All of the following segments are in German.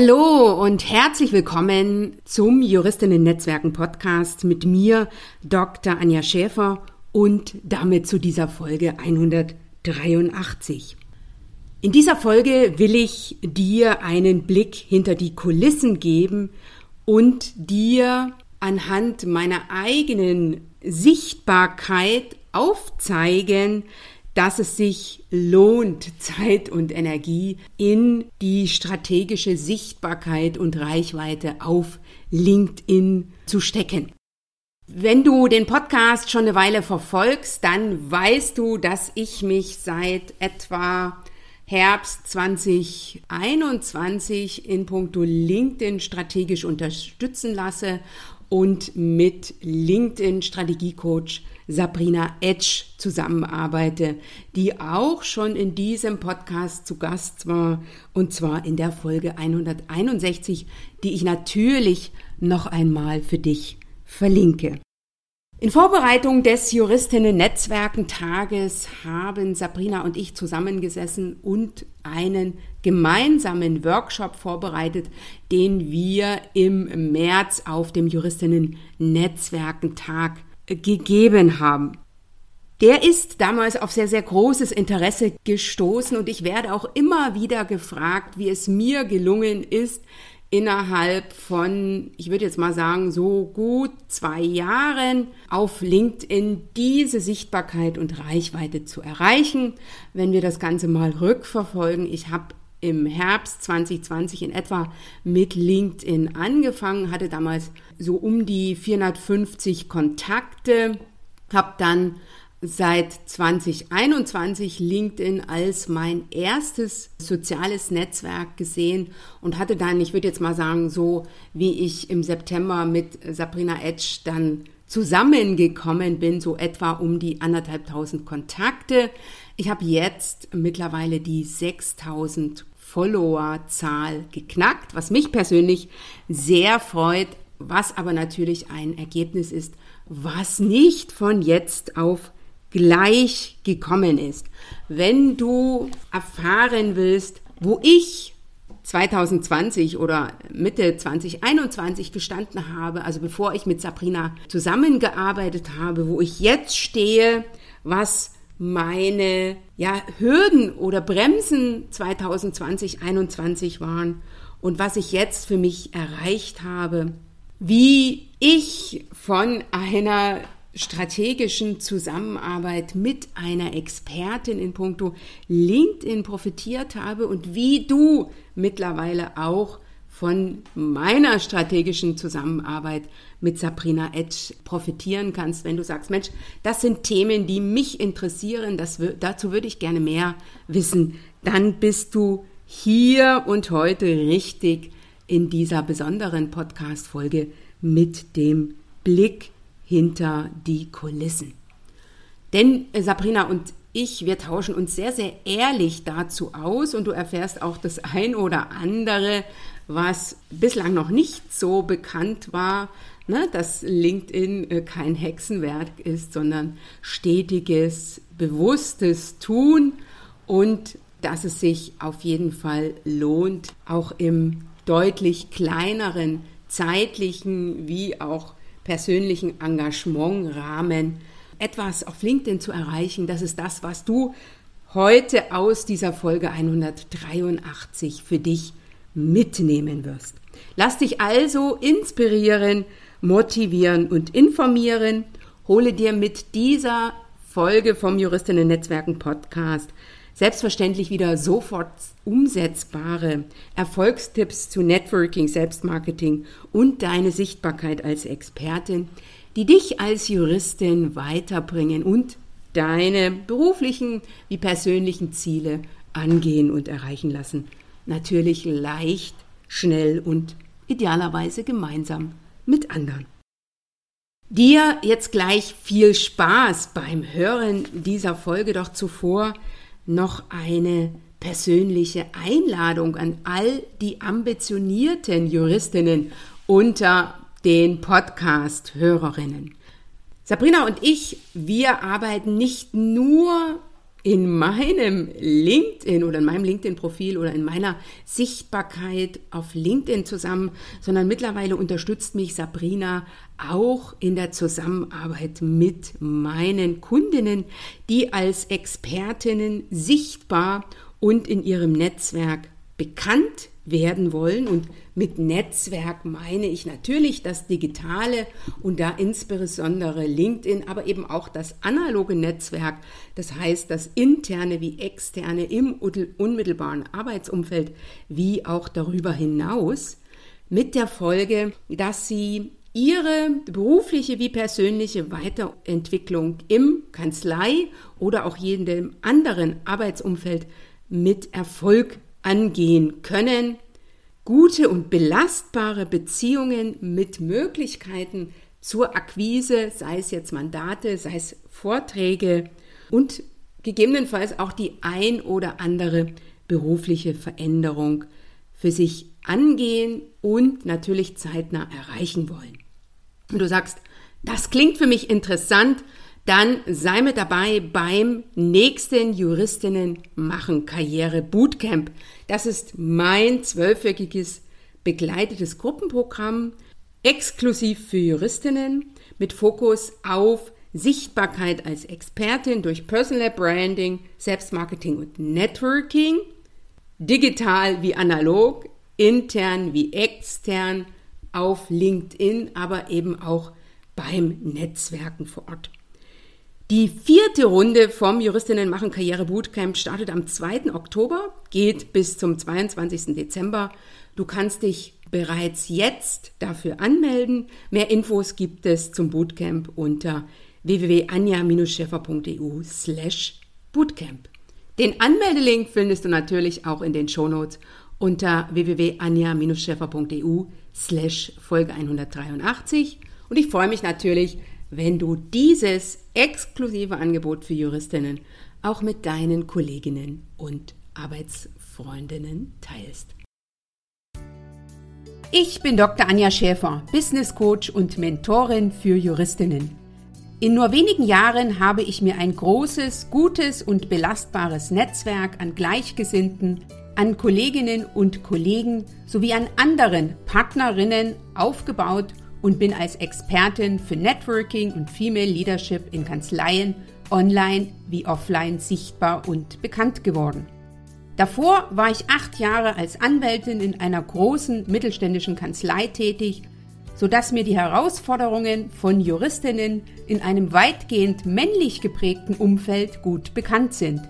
Hallo und herzlich willkommen zum Juristinnen-Netzwerken Podcast mit mir, Dr. Anja Schäfer und damit zu dieser Folge 183. In dieser Folge will ich dir einen Blick hinter die Kulissen geben und dir anhand meiner eigenen Sichtbarkeit aufzeigen, dass es sich lohnt, Zeit und Energie in die strategische Sichtbarkeit und Reichweite auf LinkedIn zu stecken. Wenn du den Podcast schon eine Weile verfolgst, dann weißt du, dass ich mich seit etwa Herbst 2021 in puncto LinkedIn strategisch unterstützen lasse und mit LinkedIn Strategiecoach Sabrina Edge zusammenarbeite, die auch schon in diesem Podcast zu Gast war und zwar in der Folge 161, die ich natürlich noch einmal für dich verlinke. In Vorbereitung des Juristinnen-Netzwerken-Tages haben Sabrina und ich zusammengesessen und einen gemeinsamen Workshop vorbereitet, den wir im März auf dem Juristinnen-Netzwerken-Tag gegeben haben. Der ist damals auf sehr, sehr großes Interesse gestoßen und ich werde auch immer wieder gefragt, wie es mir gelungen ist, innerhalb von, ich würde jetzt mal sagen, so gut zwei Jahren auf LinkedIn diese Sichtbarkeit und Reichweite zu erreichen. Wenn wir das Ganze mal rückverfolgen, ich habe im Herbst 2020 in etwa mit LinkedIn angefangen, hatte damals so um die 450 Kontakte, habe dann seit 2021 LinkedIn als mein erstes soziales Netzwerk gesehen und hatte dann, ich würde jetzt mal sagen, so wie ich im September mit Sabrina Edge dann zusammengekommen bin, so etwa um die anderthalbtausend Kontakte. Ich habe jetzt mittlerweile die 6000 Follower-Zahl geknackt, was mich persönlich sehr freut, was aber natürlich ein Ergebnis ist, was nicht von jetzt auf gleich gekommen ist. Wenn du erfahren willst, wo ich 2020 oder Mitte 2021 gestanden habe, also bevor ich mit Sabrina zusammengearbeitet habe, wo ich jetzt stehe, was meine ja, Hürden oder Bremsen 2020, 2021 waren und was ich jetzt für mich erreicht habe, wie ich von einer strategischen Zusammenarbeit mit einer Expertin in puncto LinkedIn profitiert habe und wie du mittlerweile auch von meiner strategischen Zusammenarbeit mit Sabrina Edge profitieren kannst, wenn du sagst, Mensch, das sind Themen, die mich interessieren, das, dazu würde ich gerne mehr wissen, dann bist du hier und heute richtig in dieser besonderen Podcast-Folge mit dem Blick hinter die Kulissen. Denn äh, Sabrina und ich, wir tauschen uns sehr, sehr ehrlich dazu aus und du erfährst auch das ein oder andere, was bislang noch nicht so bekannt war, ne, dass LinkedIn äh, kein Hexenwerk ist, sondern stetiges, bewusstes Tun und dass es sich auf jeden Fall lohnt, auch im deutlich kleineren zeitlichen wie auch persönlichen Engagementrahmen etwas auf LinkedIn zu erreichen. Das ist das, was du heute aus dieser Folge 183 für dich mitnehmen wirst. Lass dich also inspirieren, motivieren und informieren. Hole dir mit dieser Folge vom Juristinnen Netzwerken Podcast selbstverständlich wieder sofort umsetzbare Erfolgstipps zu Networking, Selbstmarketing und deine Sichtbarkeit als Expertin, die dich als Juristin weiterbringen und deine beruflichen wie persönlichen Ziele angehen und erreichen lassen. Natürlich leicht, schnell und idealerweise gemeinsam mit anderen. Dir jetzt gleich viel Spaß beim Hören dieser Folge, doch zuvor noch eine persönliche Einladung an all die ambitionierten Juristinnen unter den Podcast-Hörerinnen. Sabrina und ich, wir arbeiten nicht nur in meinem LinkedIn oder in meinem LinkedIn-Profil oder in meiner Sichtbarkeit auf LinkedIn zusammen, sondern mittlerweile unterstützt mich Sabrina auch in der Zusammenarbeit mit meinen Kundinnen, die als Expertinnen sichtbar und in ihrem Netzwerk bekannt werden wollen. Und mit Netzwerk meine ich natürlich das digitale und da insbesondere LinkedIn, aber eben auch das analoge Netzwerk. Das heißt, das interne wie externe im unmittelbaren Arbeitsumfeld wie auch darüber hinaus. Mit der Folge, dass sie ihre berufliche wie persönliche Weiterentwicklung im Kanzlei oder auch jedem anderen Arbeitsumfeld mit Erfolg angehen können, gute und belastbare Beziehungen mit Möglichkeiten zur Akquise, sei es jetzt Mandate, sei es Vorträge und gegebenenfalls auch die ein oder andere berufliche Veränderung für sich angehen und natürlich zeitnah erreichen wollen. Und du sagst, das klingt für mich interessant, dann sei mit dabei beim nächsten Juristinnen machen Karriere Bootcamp. Das ist mein zwölfwöchiges begleitetes Gruppenprogramm, exklusiv für Juristinnen mit Fokus auf Sichtbarkeit als Expertin durch Personal Branding, Selbstmarketing und Networking, digital wie analog, intern wie extern, auf LinkedIn, aber eben auch beim Netzwerken vor Ort. Die vierte Runde vom Juristinnen machen Karriere Bootcamp startet am 2. Oktober, geht bis zum 22. Dezember. Du kannst dich bereits jetzt dafür anmelden. Mehr Infos gibt es zum Bootcamp unter www.anja-scheffer.eu slash Bootcamp. Den Anmeldelink findest du natürlich auch in den Shownotes unter www.anja-scheffer.eu slash Folge 183. Und ich freue mich natürlich, wenn du dieses exklusive Angebot für Juristinnen auch mit deinen Kolleginnen und Arbeitsfreundinnen teilst. Ich bin Dr. Anja Schäfer, Business Coach und Mentorin für Juristinnen. In nur wenigen Jahren habe ich mir ein großes, gutes und belastbares Netzwerk an Gleichgesinnten, an Kolleginnen und Kollegen sowie an anderen Partnerinnen aufgebaut und bin als Expertin für Networking und Female Leadership in Kanzleien online wie offline sichtbar und bekannt geworden. Davor war ich acht Jahre als Anwältin in einer großen mittelständischen Kanzlei tätig, sodass mir die Herausforderungen von Juristinnen in einem weitgehend männlich geprägten Umfeld gut bekannt sind.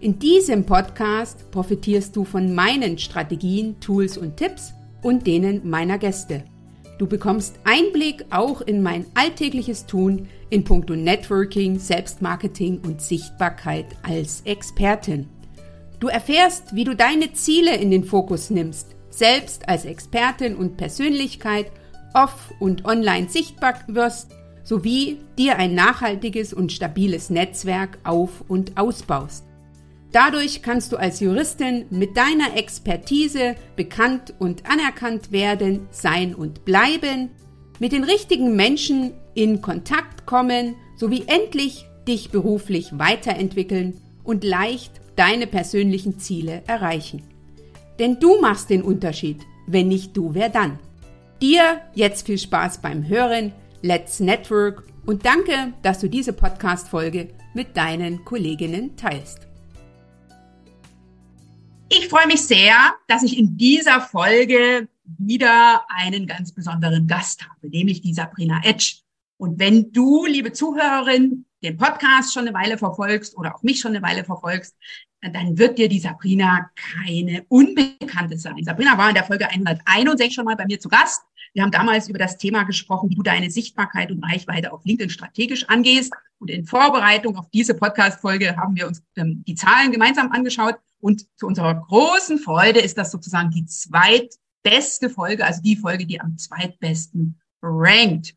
In diesem Podcast profitierst du von meinen Strategien, Tools und Tipps und denen meiner Gäste. Du bekommst Einblick auch in mein alltägliches Tun in puncto Networking, Selbstmarketing und Sichtbarkeit als Expertin. Du erfährst, wie du deine Ziele in den Fokus nimmst, selbst als Expertin und Persönlichkeit off- und online sichtbar wirst, sowie dir ein nachhaltiges und stabiles Netzwerk auf- und ausbaust. Dadurch kannst du als Juristin mit deiner Expertise bekannt und anerkannt werden, sein und bleiben, mit den richtigen Menschen in Kontakt kommen sowie endlich dich beruflich weiterentwickeln und leicht deine persönlichen Ziele erreichen. Denn du machst den Unterschied, wenn nicht du, wer dann? Dir jetzt viel Spaß beim Hören, let's network und danke, dass du diese Podcast-Folge mit deinen Kolleginnen teilst. Ich freue mich sehr, dass ich in dieser Folge wieder einen ganz besonderen Gast habe, nämlich die Sabrina Etsch. Und wenn du, liebe Zuhörerin, den Podcast schon eine Weile verfolgst oder auch mich schon eine Weile verfolgst, dann wird dir die Sabrina keine Unbekannte sein. Sabrina war in der Folge 161 schon mal bei mir zu Gast. Wir haben damals über das Thema gesprochen, wie du deine Sichtbarkeit und Reichweite auf LinkedIn strategisch angehst. Und in Vorbereitung auf diese Podcast-Folge haben wir uns ähm, die Zahlen gemeinsam angeschaut und zu unserer großen Freude ist das sozusagen die zweitbeste Folge, also die Folge, die am zweitbesten rankt.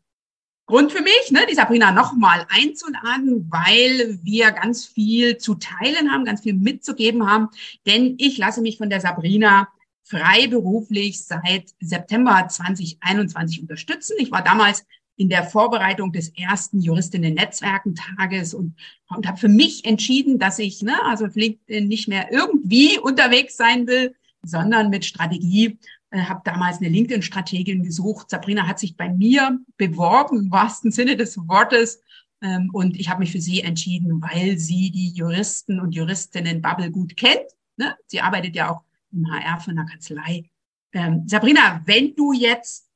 Grund für mich, ne, die Sabrina nochmal einzuladen, weil wir ganz viel zu teilen haben, ganz viel mitzugeben haben. Denn ich lasse mich von der Sabrina freiberuflich seit September 2021 unterstützen. Ich war damals in der Vorbereitung des ersten Juristinnen-Netzwerkentages und, und habe für mich entschieden, dass ich ne, also LinkedIn nicht mehr irgendwie unterwegs sein will, sondern mit Strategie. Äh, habe damals eine LinkedIn-Strategin gesucht. Sabrina hat sich bei mir beworben, im wahrsten Sinne des Wortes. Ähm, und ich habe mich für sie entschieden, weil sie die Juristen und Juristinnen-Bubble gut kennt. Ne? Sie arbeitet ja auch im HR von der Kanzlei. Ähm, Sabrina, wenn du jetzt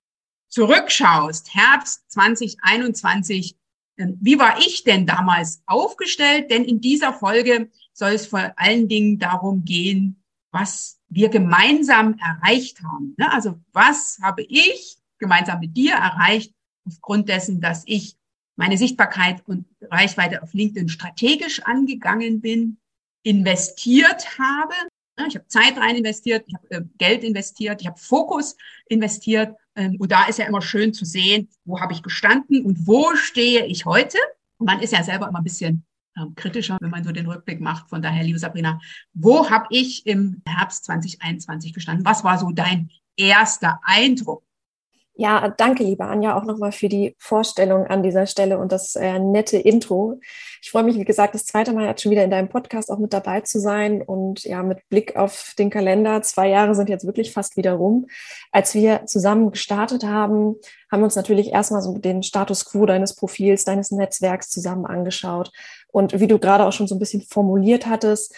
zurückschaust, Herbst 2021, ähm, wie war ich denn damals aufgestellt? Denn in dieser Folge soll es vor allen Dingen darum gehen, was wir gemeinsam erreicht haben. Ne? Also was habe ich gemeinsam mit dir erreicht aufgrund dessen, dass ich meine Sichtbarkeit und Reichweite auf LinkedIn strategisch angegangen bin, investiert habe. Ich habe Zeit rein investiert, ich habe äh, Geld investiert, ich habe Fokus investiert. Ähm, und da ist ja immer schön zu sehen, wo habe ich gestanden und wo stehe ich heute. Man ist ja selber immer ein bisschen ähm, kritischer, wenn man so den Rückblick macht. Von daher, liebe Sabrina, wo habe ich im Herbst 2021 gestanden? Was war so dein erster Eindruck? Ja, danke, liebe Anja, auch nochmal für die Vorstellung an dieser Stelle und das äh, nette Intro. Ich freue mich, wie gesagt, das zweite Mal jetzt schon wieder in deinem Podcast auch mit dabei zu sein und ja, mit Blick auf den Kalender, zwei Jahre sind jetzt wirklich fast wieder rum. Als wir zusammen gestartet haben, haben wir uns natürlich erstmal so den Status quo deines Profils, deines Netzwerks zusammen angeschaut. Und wie du gerade auch schon so ein bisschen formuliert hattest,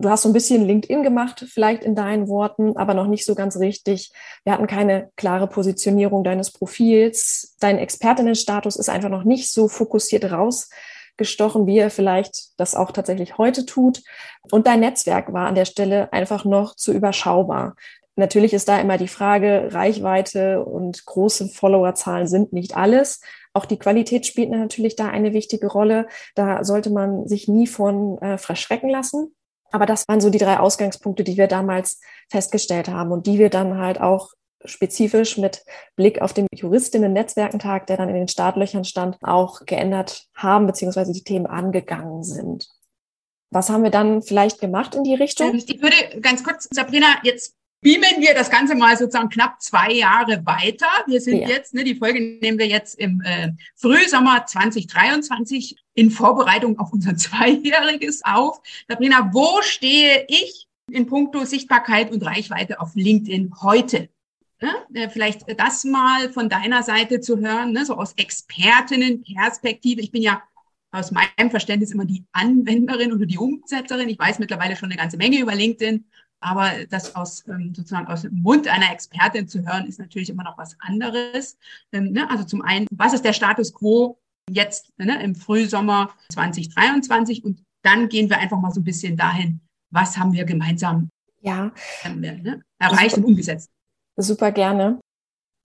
du hast so ein bisschen LinkedIn gemacht, vielleicht in deinen Worten, aber noch nicht so ganz richtig. Wir hatten keine klare Positionierung deines Profils. Dein Expertinnenstatus ist einfach noch nicht so fokussiert rausgestochen, wie er vielleicht das auch tatsächlich heute tut. Und dein Netzwerk war an der Stelle einfach noch zu überschaubar. Natürlich ist da immer die Frage, Reichweite und große Followerzahlen sind nicht alles. Auch die Qualität spielt natürlich da eine wichtige Rolle. Da sollte man sich nie von äh, verschrecken lassen. Aber das waren so die drei Ausgangspunkte, die wir damals festgestellt haben und die wir dann halt auch spezifisch mit Blick auf den Juristinnen-Netzwerkentag, der dann in den Startlöchern stand, auch geändert haben, beziehungsweise die Themen angegangen sind. Was haben wir dann vielleicht gemacht in die Richtung? Ich würde ganz kurz, Sabrina, jetzt beamen wir das Ganze mal sozusagen knapp zwei Jahre weiter. Wir sind ja. jetzt, ne, die Folge nehmen wir jetzt im äh, Frühsommer 2023 in Vorbereitung auf unser Zweijähriges auf. Sabrina, wo stehe ich in puncto Sichtbarkeit und Reichweite auf LinkedIn heute? Ne? Äh, vielleicht das mal von deiner Seite zu hören, ne? so aus Expertinnenperspektive. Ich bin ja aus meinem Verständnis immer die Anwenderin oder die Umsetzerin. Ich weiß mittlerweile schon eine ganze Menge über LinkedIn aber das aus ähm, sozusagen aus dem Mund einer Expertin zu hören, ist natürlich immer noch was anderes. Ähm, ne? Also zum einen, was ist der Status quo jetzt ne, im Frühsommer 2023? Und dann gehen wir einfach mal so ein bisschen dahin, was haben wir gemeinsam ja. ne, erreicht und umgesetzt. Super gerne.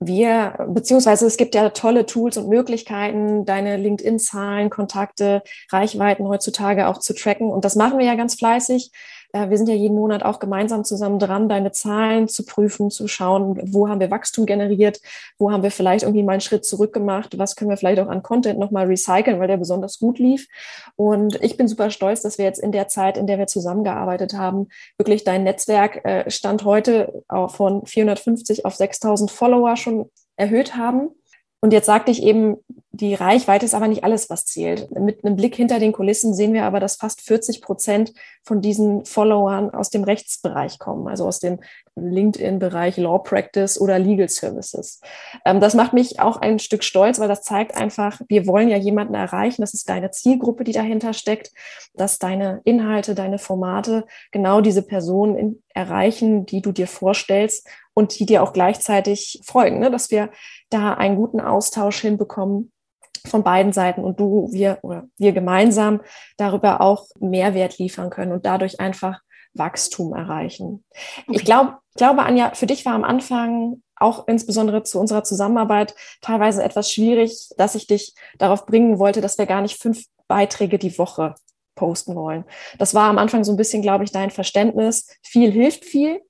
Wir, beziehungsweise es gibt ja tolle Tools und Möglichkeiten, deine LinkedIn-Zahlen, Kontakte, Reichweiten heutzutage auch zu tracken. Und das machen wir ja ganz fleißig. Äh, wir sind ja jeden Monat auch gemeinsam zusammen dran, deine Zahlen zu prüfen, zu schauen, wo haben wir Wachstum generiert, wo haben wir vielleicht irgendwie mal einen Schritt zurück gemacht, was können wir vielleicht auch an Content nochmal recyceln, weil der besonders gut lief. Und ich bin super stolz, dass wir jetzt in der Zeit, in der wir zusammengearbeitet haben, wirklich dein Netzwerk äh, Stand heute von 450 auf 6000 Follower schon erhöht haben. Und jetzt sagte ich eben, die Reichweite ist aber nicht alles, was zählt. Mit einem Blick hinter den Kulissen sehen wir aber, dass fast 40 Prozent von diesen Followern aus dem Rechtsbereich kommen, also aus dem LinkedIn-Bereich Law Practice oder Legal Services. Ähm, das macht mich auch ein Stück stolz, weil das zeigt einfach, wir wollen ja jemanden erreichen. Das ist deine Zielgruppe, die dahinter steckt, dass deine Inhalte, deine Formate genau diese Personen erreichen, die du dir vorstellst und die dir auch gleichzeitig folgen, ne? dass wir da einen guten Austausch hinbekommen von beiden Seiten und du, wir oder wir gemeinsam darüber auch Mehrwert liefern können und dadurch einfach Wachstum erreichen. Okay. Ich glaube, glaube, Anja, für dich war am Anfang auch insbesondere zu unserer Zusammenarbeit teilweise etwas schwierig, dass ich dich darauf bringen wollte, dass wir gar nicht fünf Beiträge die Woche posten wollen. Das war am Anfang so ein bisschen, glaube ich, dein Verständnis. Viel hilft viel.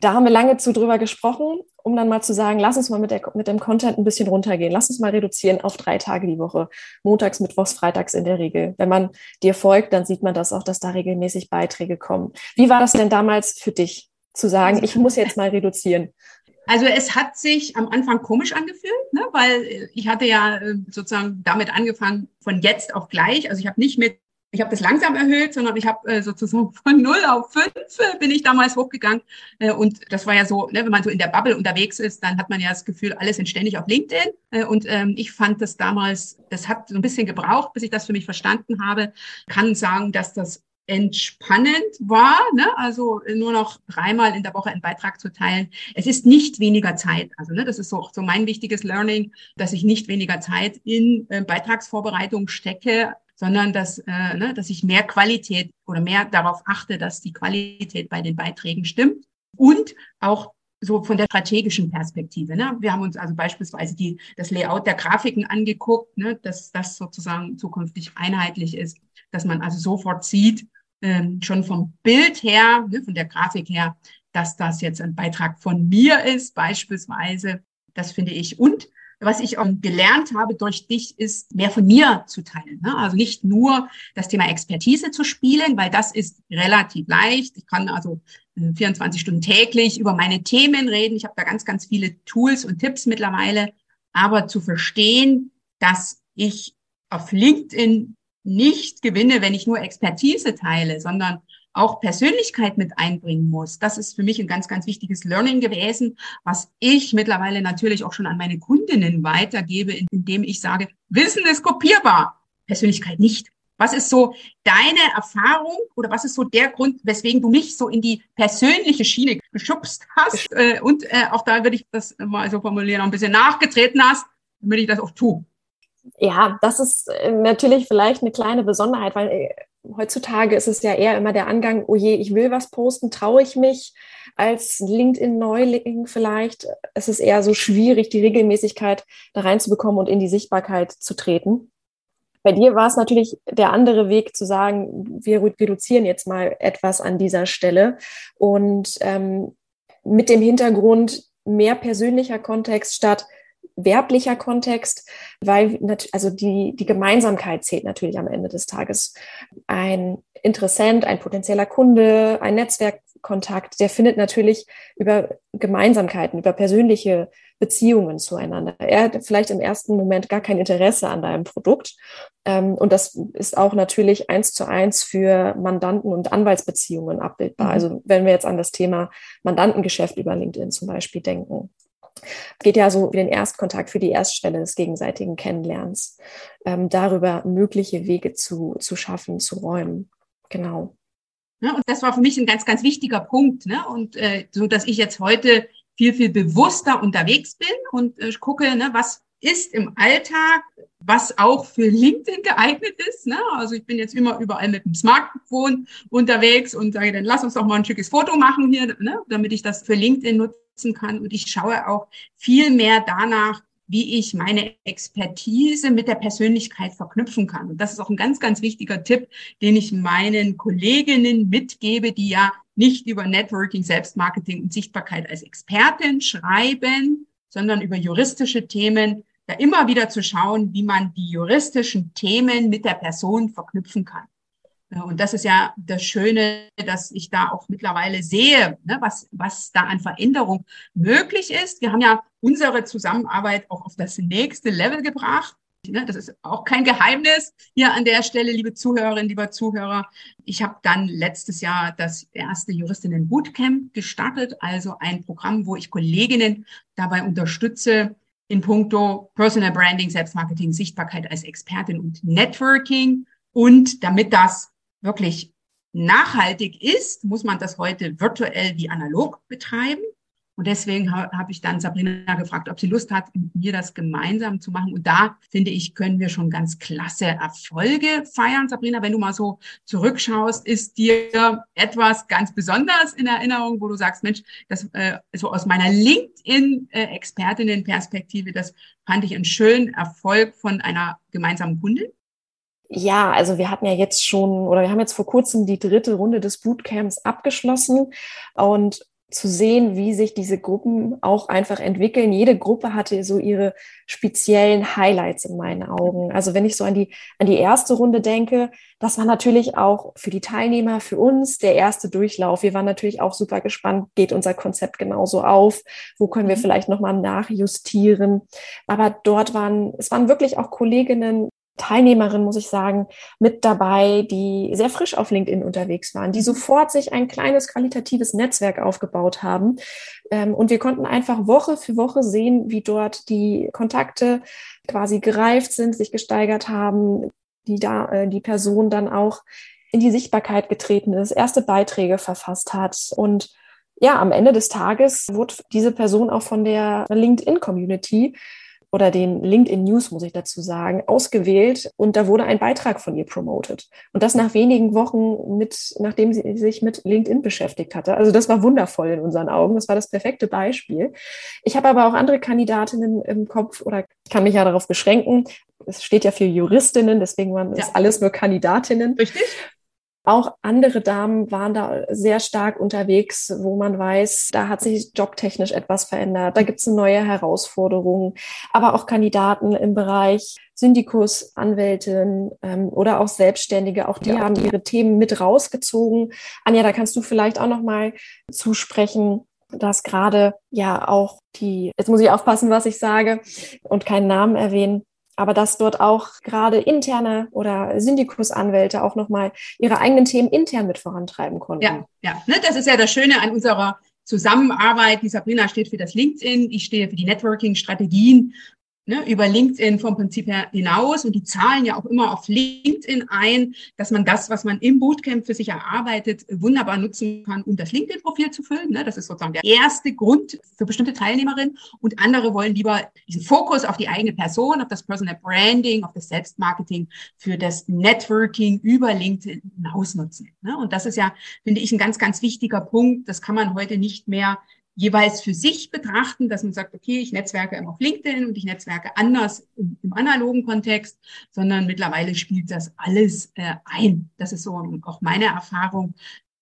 Da haben wir lange zu drüber gesprochen um dann mal zu sagen, lass uns mal mit, der, mit dem Content ein bisschen runtergehen. Lass uns mal reduzieren auf drei Tage die Woche. Montags, Mittwochs, Freitags in der Regel. Wenn man dir folgt, dann sieht man das auch, dass da regelmäßig Beiträge kommen. Wie war das denn damals für dich, zu sagen, ich muss jetzt mal reduzieren? Also es hat sich am Anfang komisch angefühlt, ne, weil ich hatte ja äh, sozusagen damit angefangen von jetzt auf gleich. Also ich habe nicht mit, ich habe das langsam erhöht, sondern ich habe äh, sozusagen von null auf fünf äh, bin ich damals hochgegangen. Äh, und das war ja so, ne, wenn man so in der Bubble unterwegs ist, dann hat man ja das Gefühl, alles sind ständig auf LinkedIn. Äh, und ähm, ich fand das damals, das hat so ein bisschen gebraucht, bis ich das für mich verstanden habe. Kann sagen, dass das entspannend war, ne? also nur noch dreimal in der Woche einen Beitrag zu teilen. Es ist nicht weniger Zeit. Also ne, das ist so, so mein wichtiges Learning, dass ich nicht weniger Zeit in äh, Beitragsvorbereitung stecke, sondern dass, äh, ne, dass ich mehr Qualität oder mehr darauf achte, dass die Qualität bei den Beiträgen stimmt und auch so von der strategischen Perspektive. Ne? Wir haben uns also beispielsweise die, das Layout der Grafiken angeguckt, ne? dass das sozusagen zukünftig einheitlich ist, dass man also sofort sieht, ähm, schon vom Bild her, ne, von der Grafik her, dass das jetzt ein Beitrag von mir ist, beispielsweise. Das finde ich. Und was ich auch gelernt habe durch dich, ist mehr von mir zu teilen. Ne? Also nicht nur das Thema Expertise zu spielen, weil das ist relativ leicht. Ich kann also 24 äh, Stunden täglich über meine Themen reden. Ich habe da ganz, ganz viele Tools und Tipps mittlerweile. Aber zu verstehen, dass ich auf LinkedIn nicht gewinne, wenn ich nur Expertise teile, sondern auch Persönlichkeit mit einbringen muss. Das ist für mich ein ganz, ganz wichtiges Learning gewesen, was ich mittlerweile natürlich auch schon an meine Kundinnen weitergebe, indem ich sage, Wissen ist kopierbar, Persönlichkeit nicht. Was ist so deine Erfahrung oder was ist so der Grund, weswegen du mich so in die persönliche Schiene geschubst hast? Äh, und äh, auch da würde ich das mal so formulieren, ein bisschen nachgetreten hast, damit ich das auch tue ja, das ist äh, natürlich vielleicht eine kleine Besonderheit, weil äh, heutzutage ist es ja eher immer der Angang, oh je, ich will was posten, traue ich mich als LinkedIn-Neuling vielleicht. Es ist eher so schwierig, die Regelmäßigkeit da reinzubekommen und in die Sichtbarkeit zu treten. Bei dir war es natürlich der andere Weg zu sagen, wir reduzieren jetzt mal etwas an dieser Stelle und ähm, mit dem Hintergrund mehr persönlicher Kontext statt werblicher Kontext, weil also die, die Gemeinsamkeit zählt natürlich am Ende des Tages. Ein Interessent, ein potenzieller Kunde, ein Netzwerkkontakt, der findet natürlich über Gemeinsamkeiten, über persönliche Beziehungen zueinander. Er hat vielleicht im ersten Moment gar kein Interesse an deinem Produkt. Ähm, und das ist auch natürlich eins zu eins für Mandanten- und Anwaltsbeziehungen abbildbar. Mhm. Also wenn wir jetzt an das Thema Mandantengeschäft über LinkedIn zum Beispiel denken. Geht ja so wie den Erstkontakt für die Erststelle des gegenseitigen Kennenlernens, ähm, darüber mögliche Wege zu, zu schaffen, zu räumen. Genau. Ja, und das war für mich ein ganz, ganz wichtiger Punkt. Ne? Und äh, so, dass ich jetzt heute viel, viel bewusster unterwegs bin und äh, gucke, ne, was ist im Alltag, was auch für LinkedIn geeignet ist. Ne? Also ich bin jetzt immer überall mit dem Smartphone unterwegs und sage, dann lass uns doch mal ein schickes Foto machen hier, ne? damit ich das für LinkedIn nutzen kann. Und ich schaue auch viel mehr danach, wie ich meine Expertise mit der Persönlichkeit verknüpfen kann. Und das ist auch ein ganz, ganz wichtiger Tipp, den ich meinen Kolleginnen mitgebe, die ja nicht über Networking, Selbstmarketing und Sichtbarkeit als Expertin schreiben, sondern über juristische Themen, da immer wieder zu schauen, wie man die juristischen Themen mit der Person verknüpfen kann. Und das ist ja das Schöne, dass ich da auch mittlerweile sehe, ne, was, was da an Veränderung möglich ist. Wir haben ja unsere Zusammenarbeit auch auf das nächste Level gebracht. Ne, das ist auch kein Geheimnis hier an der Stelle, liebe Zuhörerinnen, lieber Zuhörer. Ich habe dann letztes Jahr das erste Juristinnen Bootcamp gestartet, also ein Programm, wo ich Kolleginnen dabei unterstütze, in puncto Personal Branding, Selbstmarketing, Sichtbarkeit als Expertin und Networking. Und damit das wirklich nachhaltig ist, muss man das heute virtuell wie analog betreiben. Und deswegen habe ich dann Sabrina gefragt, ob sie Lust hat, mit mir das gemeinsam zu machen. Und da finde ich, können wir schon ganz klasse Erfolge feiern. Sabrina, wenn du mal so zurückschaust, ist dir etwas ganz besonders in Erinnerung, wo du sagst, Mensch, das äh, so aus meiner LinkedIn-Expertinnen-Perspektive, das fand ich einen schönen Erfolg von einer gemeinsamen Kundin. Ja, also wir hatten ja jetzt schon, oder wir haben jetzt vor kurzem die dritte Runde des Bootcamps abgeschlossen und zu sehen, wie sich diese Gruppen auch einfach entwickeln. Jede Gruppe hatte so ihre speziellen Highlights in meinen Augen. Also wenn ich so an die, an die erste Runde denke, das war natürlich auch für die Teilnehmer, für uns der erste Durchlauf. Wir waren natürlich auch super gespannt, geht unser Konzept genauso auf? Wo können wir mhm. vielleicht nochmal nachjustieren? Aber dort waren, es waren wirklich auch Kolleginnen, Teilnehmerinnen, muss ich sagen, mit dabei, die sehr frisch auf LinkedIn unterwegs waren, die sofort sich ein kleines qualitatives Netzwerk aufgebaut haben. Ähm, und wir konnten einfach Woche für Woche sehen, wie dort die Kontakte quasi gereift sind, sich gesteigert haben, die da, äh, die Person dann auch in die Sichtbarkeit getreten ist, erste Beiträge verfasst hat und ja, am Ende des Tages wurde diese Person auch von der LinkedIn-Community oder den LinkedIn News, muss ich dazu sagen, ausgewählt und da wurde ein Beitrag von ihr promoted. Und das nach wenigen Wochen mit, nachdem sie sich mit LinkedIn beschäftigt hatte. Also das war wundervoll in unseren Augen. Das war das perfekte Beispiel. Ich habe aber auch andere Kandidatinnen im Kopf oder kann mich ja darauf beschränken. Es steht ja für Juristinnen, deswegen waren es ja. alles nur Kandidatinnen. Richtig. Auch andere Damen waren da sehr stark unterwegs, wo man weiß, da hat sich jobtechnisch etwas verändert, da gibt es eine neue Herausforderung, aber auch Kandidaten im Bereich Syndikus, Anwältin ähm, oder auch Selbstständige, auch die ja. haben ihre Themen mit rausgezogen. Anja, da kannst du vielleicht auch noch mal zusprechen, dass gerade ja auch die, jetzt muss ich aufpassen, was ich sage und keinen Namen erwähnen, aber dass dort auch gerade interne oder Syndikusanwälte auch nochmal ihre eigenen Themen intern mit vorantreiben konnten. Ja, ja. Ne, das ist ja das Schöne an unserer Zusammenarbeit. Die Sabrina steht für das LinkedIn, ich stehe für die Networking-Strategien ne, über LinkedIn vom Prinzip her hinaus und die zahlen ja auch immer auf LinkedIn ein, dass man das, was man im Bootcamp für sich erarbeitet, wunderbar nutzen kann, um das LinkedIn-Profil zu füllen. Ne? Das ist sozusagen der erste Grund für bestimmte Teilnehmerinnen und andere wollen lieber diesen Fokus auf die eigene Person, auf das Personal Branding, auf das Selbstmarketing für das Networking über LinkedIn hinaus nutzen. Ne? Und das ist ja, finde ich, ein ganz, ganz wichtiger Punkt. Das kann man heute nicht mehr jeweils für sich betrachten, dass man sagt, okay, ich netzwerke immer auf LinkedIn und ich netzwerke anders im, im analogen Kontext, sondern mittlerweile spielt das alles äh, ein. Das ist so auch meine Erfahrung.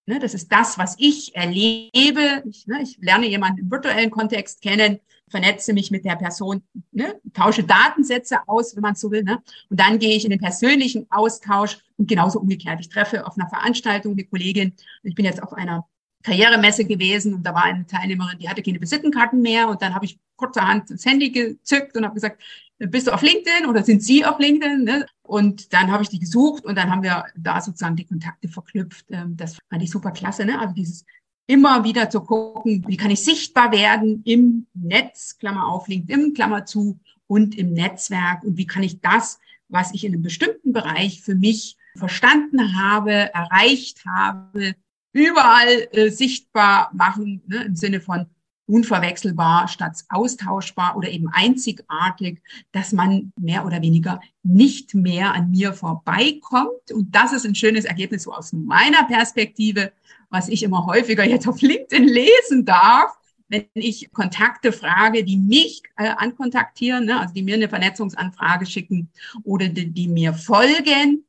Ne, das ist das, was ich erlebe. Ich, ne, ich lerne jemanden im virtuellen Kontext kennen, vernetze mich mit der Person, ne, tausche Datensätze aus, wenn man so will. Ne, und dann gehe ich in den persönlichen Austausch und genauso umgekehrt. Ich treffe auf einer Veranstaltung eine Kollegin. Ich bin jetzt auf einer Karrieremesse gewesen und da war eine Teilnehmerin, die hatte keine Visitenkarten mehr und dann habe ich kurzerhand das Handy gezückt und habe gesagt, bist du auf LinkedIn oder sind Sie auf LinkedIn? Ne? Und dann habe ich die gesucht und dann haben wir da sozusagen die Kontakte verknüpft. Ähm, das fand ich super klasse. Ne? Also dieses immer wieder zu gucken, wie kann ich sichtbar werden im Netz, Klammer auf, LinkedIn, Klammer zu, und im Netzwerk und wie kann ich das, was ich in einem bestimmten Bereich für mich verstanden habe, erreicht habe, überall äh, sichtbar machen, ne, im Sinne von unverwechselbar statt austauschbar oder eben einzigartig, dass man mehr oder weniger nicht mehr an mir vorbeikommt. Und das ist ein schönes Ergebnis so aus meiner Perspektive, was ich immer häufiger jetzt auf LinkedIn lesen darf, wenn ich Kontakte frage, die mich äh, ankontaktieren, ne, also die mir eine Vernetzungsanfrage schicken oder die, die mir folgen,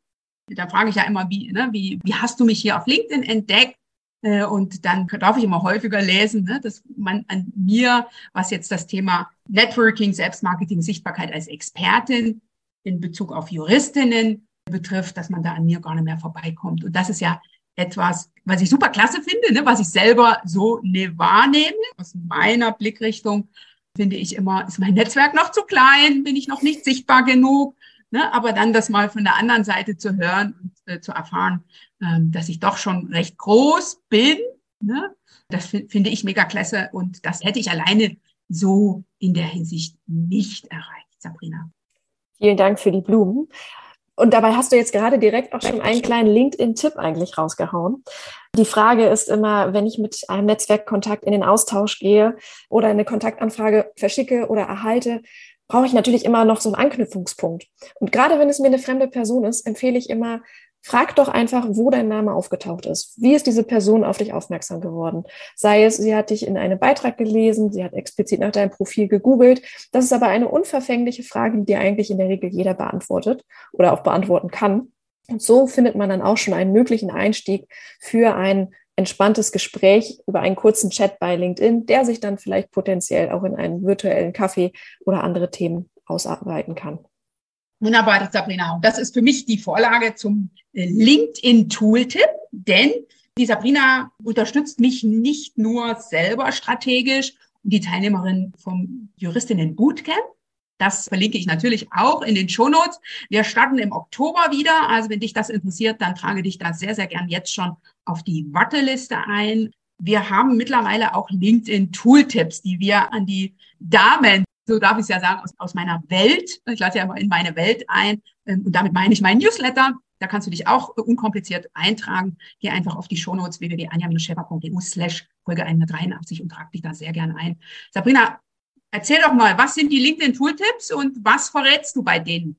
da frage ich ja immer, wie, ne, wie, wie hast du mich hier auf LinkedIn entdeckt? Äh, und dann darf ich immer häufiger lesen, ne, dass man an mir, was jetzt das Thema Networking, Selbstmarketing, Sichtbarkeit als Expertin in Bezug auf Juristinnen betrifft, dass man da an mir gar nicht mehr vorbeikommt. Und das ist ja etwas, was ich super klasse finde, ne, was ich selber so ne wahrnehme. Aus meiner Blickrichtung finde ich immer, ist mein Netzwerk noch zu klein, bin ich noch nicht sichtbar genug. Ne? Aber dann das mal von der anderen Seite zu hören und äh, zu erfahren, ähm, dass ich doch schon recht groß bin, ne? das finde ich mega klasse. Und das hätte ich alleine so in der Hinsicht nicht erreicht, Sabrina. Vielen Dank für die Blumen. Und dabei hast du jetzt gerade direkt auch schon einen kleinen LinkedIn-Tipp eigentlich rausgehauen. Die Frage ist immer, wenn ich mit einem Netzwerkkontakt in den Austausch gehe oder eine Kontaktanfrage verschicke oder erhalte, brauche ich natürlich immer noch so einen Anknüpfungspunkt. Und gerade wenn es mir eine fremde Person ist, empfehle ich immer, frag doch einfach, wo dein Name aufgetaucht ist. Wie ist diese Person auf dich aufmerksam geworden? Sei es, sie hat dich in einem Beitrag gelesen, sie hat explizit nach deinem Profil gegoogelt. Das ist aber eine unverfängliche Frage, die dir eigentlich in der Regel jeder beantwortet oder auch beantworten kann. Und so findet man dann auch schon einen möglichen Einstieg für ein entspanntes Gespräch über einen kurzen Chat bei LinkedIn, der sich dann vielleicht potenziell auch in einen virtuellen Kaffee oder andere Themen ausarbeiten kann. Wunderbar, Sabrina. Und das ist für mich die Vorlage zum äh, LinkedIn-Tooltip, denn die Sabrina unterstützt mich nicht nur selber strategisch und die Teilnehmerin vom Juristinnen Bootcamp. Das verlinke ich natürlich auch in den Shownotes. Wir starten im Oktober wieder. Also wenn dich das interessiert, dann trage dich da sehr, sehr gern jetzt schon auf die Warteliste ein. Wir haben mittlerweile auch LinkedIn Tooltips, die wir an die Damen so darf ich es ja sagen, aus, aus meiner Welt. Ich lasse ja immer in meine Welt ein. Ähm, und damit meine ich meinen Newsletter. Da kannst du dich auch unkompliziert eintragen. Geh einfach auf die Shownotes www.anja-schäfer.eu slash Folge 183 und trag dich da sehr gerne ein. Sabrina, erzähl doch mal, was sind die LinkedIn-Tooltips und was verrätst du bei denen?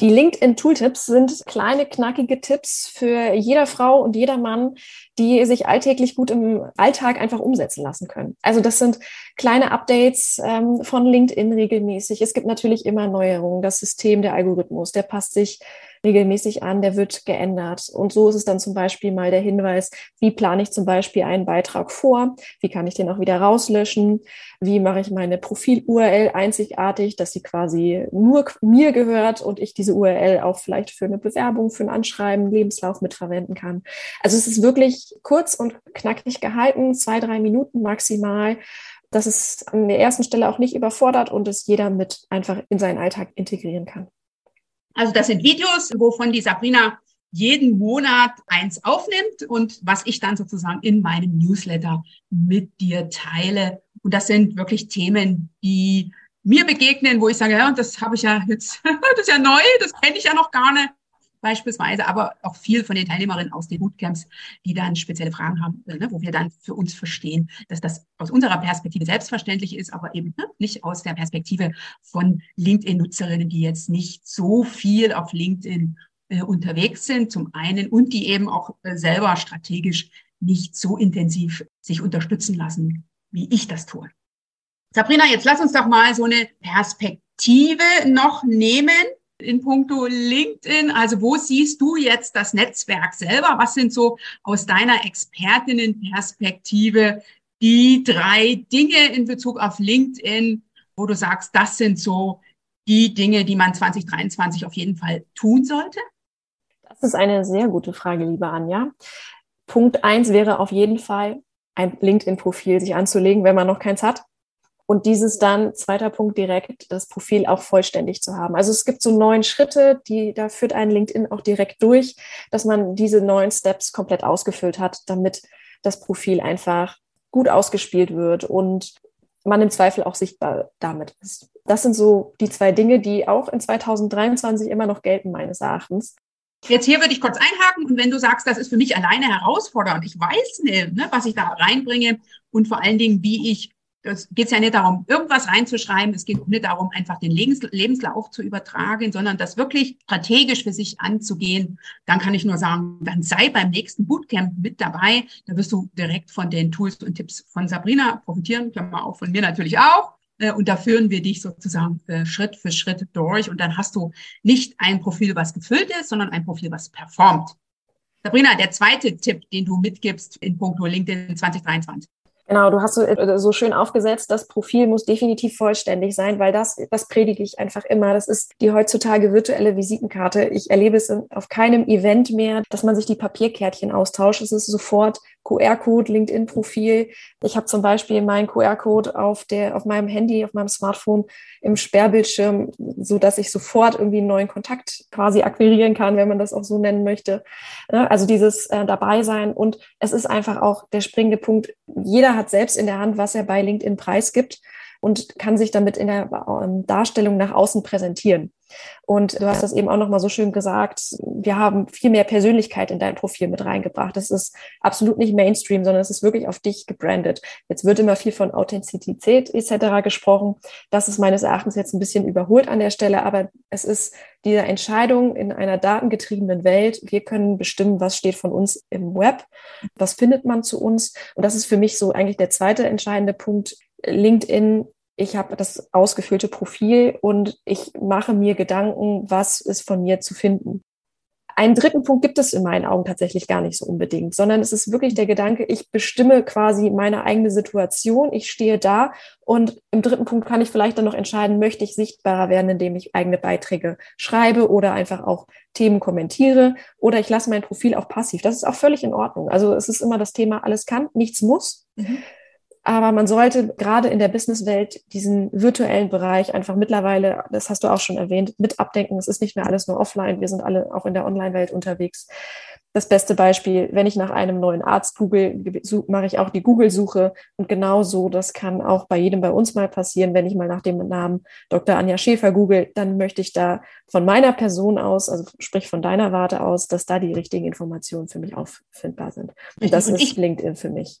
Die LinkedIn-Tooltips sind kleine, knackige Tipps für jeder Frau und jeder Mann, die sich alltäglich gut im Alltag einfach umsetzen lassen können. Also das sind kleine Updates ähm, von LinkedIn regelmäßig. Es gibt natürlich immer Neuerungen. Das System, der Algorithmus, der passt sich regelmäßig an, der wird geändert. Und so ist es dann zum Beispiel mal der Hinweis, wie plane ich zum Beispiel einen Beitrag vor, wie kann ich den auch wieder rauslöschen, wie mache ich meine Profil-URL einzigartig, dass sie quasi nur mir gehört und ich diese URL auch vielleicht für eine Bewerbung, für ein Anschreiben, Lebenslauf mitverwenden kann. Also es ist wirklich kurz und knackig gehalten, zwei, drei Minuten maximal dass es an der ersten Stelle auch nicht überfordert und es jeder mit einfach in seinen Alltag integrieren kann. Also das sind Videos, wovon die Sabrina jeden Monat eins aufnimmt und was ich dann sozusagen in meinem Newsletter mit dir teile. Und das sind wirklich Themen, die mir begegnen, wo ich sage, ja, das habe ich ja jetzt, das ist ja neu, das kenne ich ja noch gar nicht beispielsweise, aber auch viel von den Teilnehmerinnen aus den Bootcamps, die dann spezielle Fragen haben, äh, ne, wo wir dann für uns verstehen, dass das aus unserer Perspektive selbstverständlich ist, aber eben ne, nicht aus der Perspektive von LinkedIn-Nutzerinnen, die jetzt nicht so viel auf LinkedIn äh, unterwegs sind, zum einen, und die eben auch äh, selber strategisch nicht so intensiv sich unterstützen lassen, wie ich das tue. Sabrina, jetzt lass uns doch mal so eine Perspektive noch nehmen in puncto LinkedIn? Also wo siehst du jetzt das Netzwerk selber? Was sind so aus deiner Expertinnenperspektive die drei Dinge in Bezug auf LinkedIn, wo du sagst, das sind so die Dinge, die man 2023 auf jeden Fall tun sollte? Das ist eine sehr gute Frage, liebe Anja. Punkt eins wäre auf jeden Fall, ein LinkedIn-Profil sich anzulegen, wenn man noch keins hat und dieses dann, zweiter Punkt direkt, das Profil auch vollständig zu haben. Also es gibt so neun Schritte, die, da führt ein LinkedIn auch direkt durch, dass man diese neun Steps komplett ausgefüllt hat, damit das Profil einfach gut ausgespielt wird und man im Zweifel auch sichtbar damit ist. Das sind so die zwei Dinge, die auch in 2023 immer noch gelten, meines Erachtens. Jetzt hier würde ich kurz einhaken und wenn du sagst, das ist für mich alleine herausfordernd, ich weiß nicht, ne, was ich da reinbringe und vor allen Dingen, wie ich es geht ja nicht darum, irgendwas reinzuschreiben. Es geht auch nicht darum, einfach den Lebenslauf zu übertragen, sondern das wirklich strategisch für sich anzugehen. Dann kann ich nur sagen, dann sei beim nächsten Bootcamp mit dabei. Da wirst du direkt von den Tools und Tipps von Sabrina profitieren. Klammer auch von mir natürlich auch. Äh, und da führen wir dich sozusagen äh, Schritt für Schritt durch. Und dann hast du nicht ein Profil, was gefüllt ist, sondern ein Profil, was performt. Sabrina, der zweite Tipp, den du mitgibst in puncto LinkedIn 2023. Genau, du hast so, äh, so schön aufgesetzt, das Profil muss definitiv vollständig sein, weil das, das predige ich einfach immer. Das ist die heutzutage virtuelle Visitenkarte. Ich erlebe es auf keinem Event mehr, dass man sich die Papierkärtchen austauscht. Es ist sofort QR-Code, LinkedIn-Profil. Ich habe zum Beispiel meinen QR-Code auf der, auf meinem Handy, auf meinem Smartphone im Sperrbildschirm, so dass ich sofort irgendwie einen neuen Kontakt quasi akquirieren kann, wenn man das auch so nennen möchte. Also dieses äh, dabei sein und es ist einfach auch der springende Punkt. Jeder hat selbst in der Hand, was er bei LinkedIn preisgibt und kann sich damit in der ähm, Darstellung nach außen präsentieren. Und du hast das eben auch nochmal so schön gesagt, wir haben viel mehr Persönlichkeit in dein Profil mit reingebracht. Das ist absolut nicht Mainstream, sondern es ist wirklich auf dich gebrandet. Jetzt wird immer viel von Authentizität etc. gesprochen. Das ist meines Erachtens jetzt ein bisschen überholt an der Stelle, aber es ist diese Entscheidung in einer datengetriebenen Welt. Wir können bestimmen, was steht von uns im Web, was findet man zu uns. Und das ist für mich so eigentlich der zweite entscheidende Punkt. LinkedIn ich habe das ausgefüllte Profil und ich mache mir Gedanken, was ist von mir zu finden. einen dritten Punkt gibt es in meinen Augen tatsächlich gar nicht so unbedingt, sondern es ist wirklich der Gedanke, ich bestimme quasi meine eigene Situation, ich stehe da und im dritten Punkt kann ich vielleicht dann noch entscheiden, möchte ich sichtbarer werden, indem ich eigene Beiträge schreibe oder einfach auch Themen kommentiere oder ich lasse mein Profil auch passiv. Das ist auch völlig in Ordnung. Also es ist immer das Thema, alles kann, nichts muss. Mhm. Aber man sollte gerade in der Businesswelt diesen virtuellen Bereich einfach mittlerweile, das hast du auch schon erwähnt, mit abdenken. Es ist nicht mehr alles nur offline. Wir sind alle auch in der Online-Welt unterwegs. Das beste Beispiel, wenn ich nach einem neuen Arzt google, mache ich auch die Google-Suche. Und genauso, das kann auch bei jedem bei uns mal passieren. Wenn ich mal nach dem Namen Dr. Anja Schäfer google, dann möchte ich da von meiner Person aus, also sprich von deiner Warte aus, dass da die richtigen Informationen für mich auffindbar sind. Und das und ist LinkedIn für mich.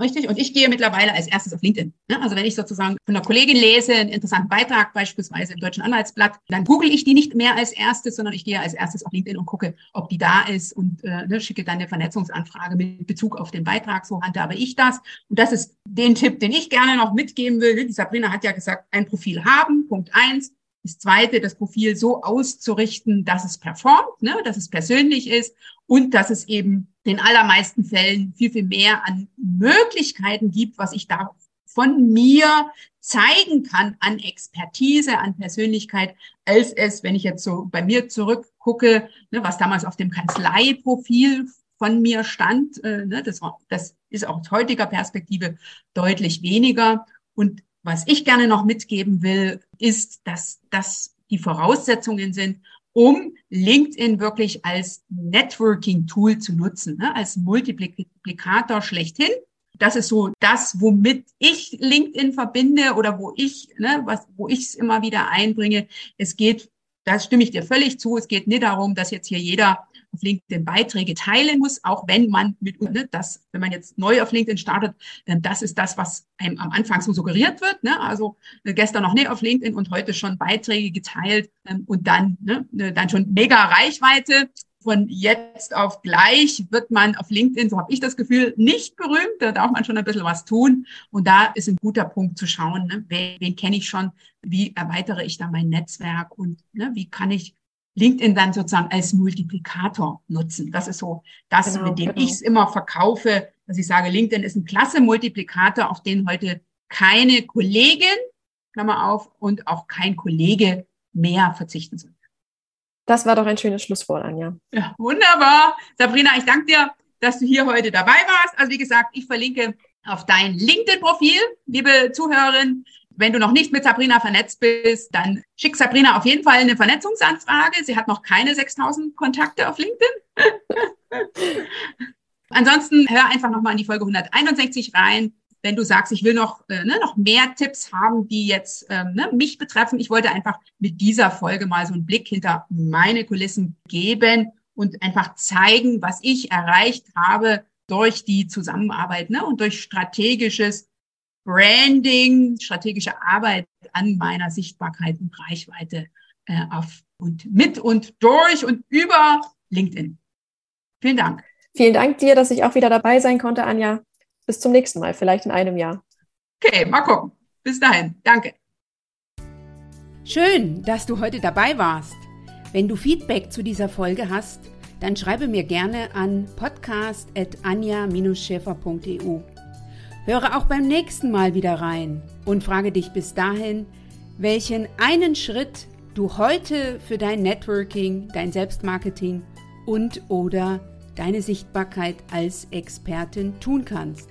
Richtig? Und ich gehe mittlerweile als erstes auf LinkedIn. Ne? Also wenn ich sozusagen von einer Kollegin lese, einen interessanten Beitrag beispielsweise im Deutschen Anwaltsblatt, dann google ich die nicht mehr als erstes, sondern ich gehe als erstes auf LinkedIn und gucke, ob die da ist und äh, ne, schicke dann eine Vernetzungsanfrage mit Bezug auf den Beitrag. So handhabe ich das. Und das ist den Tipp, den ich gerne noch mitgeben will. Die Sabrina hat ja gesagt, ein Profil haben, Punkt eins. Das zweite, das Profil so auszurichten, dass es performt, ne, dass es persönlich ist und dass es eben den allermeisten Fällen viel, viel mehr an Möglichkeiten gibt, was ich da von mir zeigen kann an Expertise, an Persönlichkeit, als es, wenn ich jetzt so bei mir zurückgucke, ne, was damals auf dem Kanzleiprofil von mir stand, äh, ne, das, war, das ist auch aus heutiger Perspektive deutlich weniger. Und was ich gerne noch mitgeben will, ist, dass das die Voraussetzungen sind, um LinkedIn wirklich als Networking-Tool zu nutzen, ne, als Multiplikator schlechthin. Das ist so das, womit ich LinkedIn verbinde oder wo ich, ne, was, wo ich es immer wieder einbringe. Es geht, da stimme ich dir völlig zu. Es geht nicht darum, dass jetzt hier jeder auf LinkedIn Beiträge teilen muss, auch wenn man mit, ne, das, wenn man jetzt neu auf LinkedIn startet, dann das ist das, was einem am Anfang so suggeriert wird. Ne? Also äh, gestern noch nicht auf LinkedIn und heute schon Beiträge geteilt ähm, und dann, ne, äh, dann schon mega Reichweite. Von jetzt auf gleich wird man auf LinkedIn, so habe ich das Gefühl, nicht berühmt. Da darf man schon ein bisschen was tun. Und da ist ein guter Punkt zu schauen, ne, wen, wen kenne ich schon, wie erweitere ich da mein Netzwerk und ne, wie kann ich LinkedIn dann sozusagen als Multiplikator nutzen. Das ist so das, genau, mit dem genau. ich es immer verkaufe, dass ich sage, LinkedIn ist ein klasse Multiplikator, auf den heute keine Kollegin, Klammer auf, und auch kein Kollege mehr verzichten soll. Das war doch ein schönes Schlusswort, Anja. Ja, wunderbar. Sabrina, ich danke dir, dass du hier heute dabei warst. Also wie gesagt, ich verlinke auf dein LinkedIn-Profil, liebe Zuhörerin. Wenn du noch nicht mit Sabrina vernetzt bist, dann schick Sabrina auf jeden Fall eine Vernetzungsanfrage. Sie hat noch keine 6000 Kontakte auf LinkedIn. Ansonsten hör einfach nochmal in die Folge 161 rein. Wenn du sagst, ich will noch, äh, ne, noch mehr Tipps haben, die jetzt ähm, ne, mich betreffen. Ich wollte einfach mit dieser Folge mal so einen Blick hinter meine Kulissen geben und einfach zeigen, was ich erreicht habe durch die Zusammenarbeit ne, und durch strategisches Branding, strategische Arbeit an meiner Sichtbarkeit und Reichweite äh, auf und mit und durch und über LinkedIn. Vielen Dank. Vielen Dank dir, dass ich auch wieder dabei sein konnte, Anja. Bis zum nächsten Mal, vielleicht in einem Jahr. Okay, mal gucken. Bis dahin. Danke. Schön, dass du heute dabei warst. Wenn du Feedback zu dieser Folge hast, dann schreibe mir gerne an podcast.anja-schäfer.eu. Höre auch beim nächsten Mal wieder rein und frage dich bis dahin, welchen einen Schritt du heute für dein Networking, dein Selbstmarketing und oder deine Sichtbarkeit als Expertin tun kannst.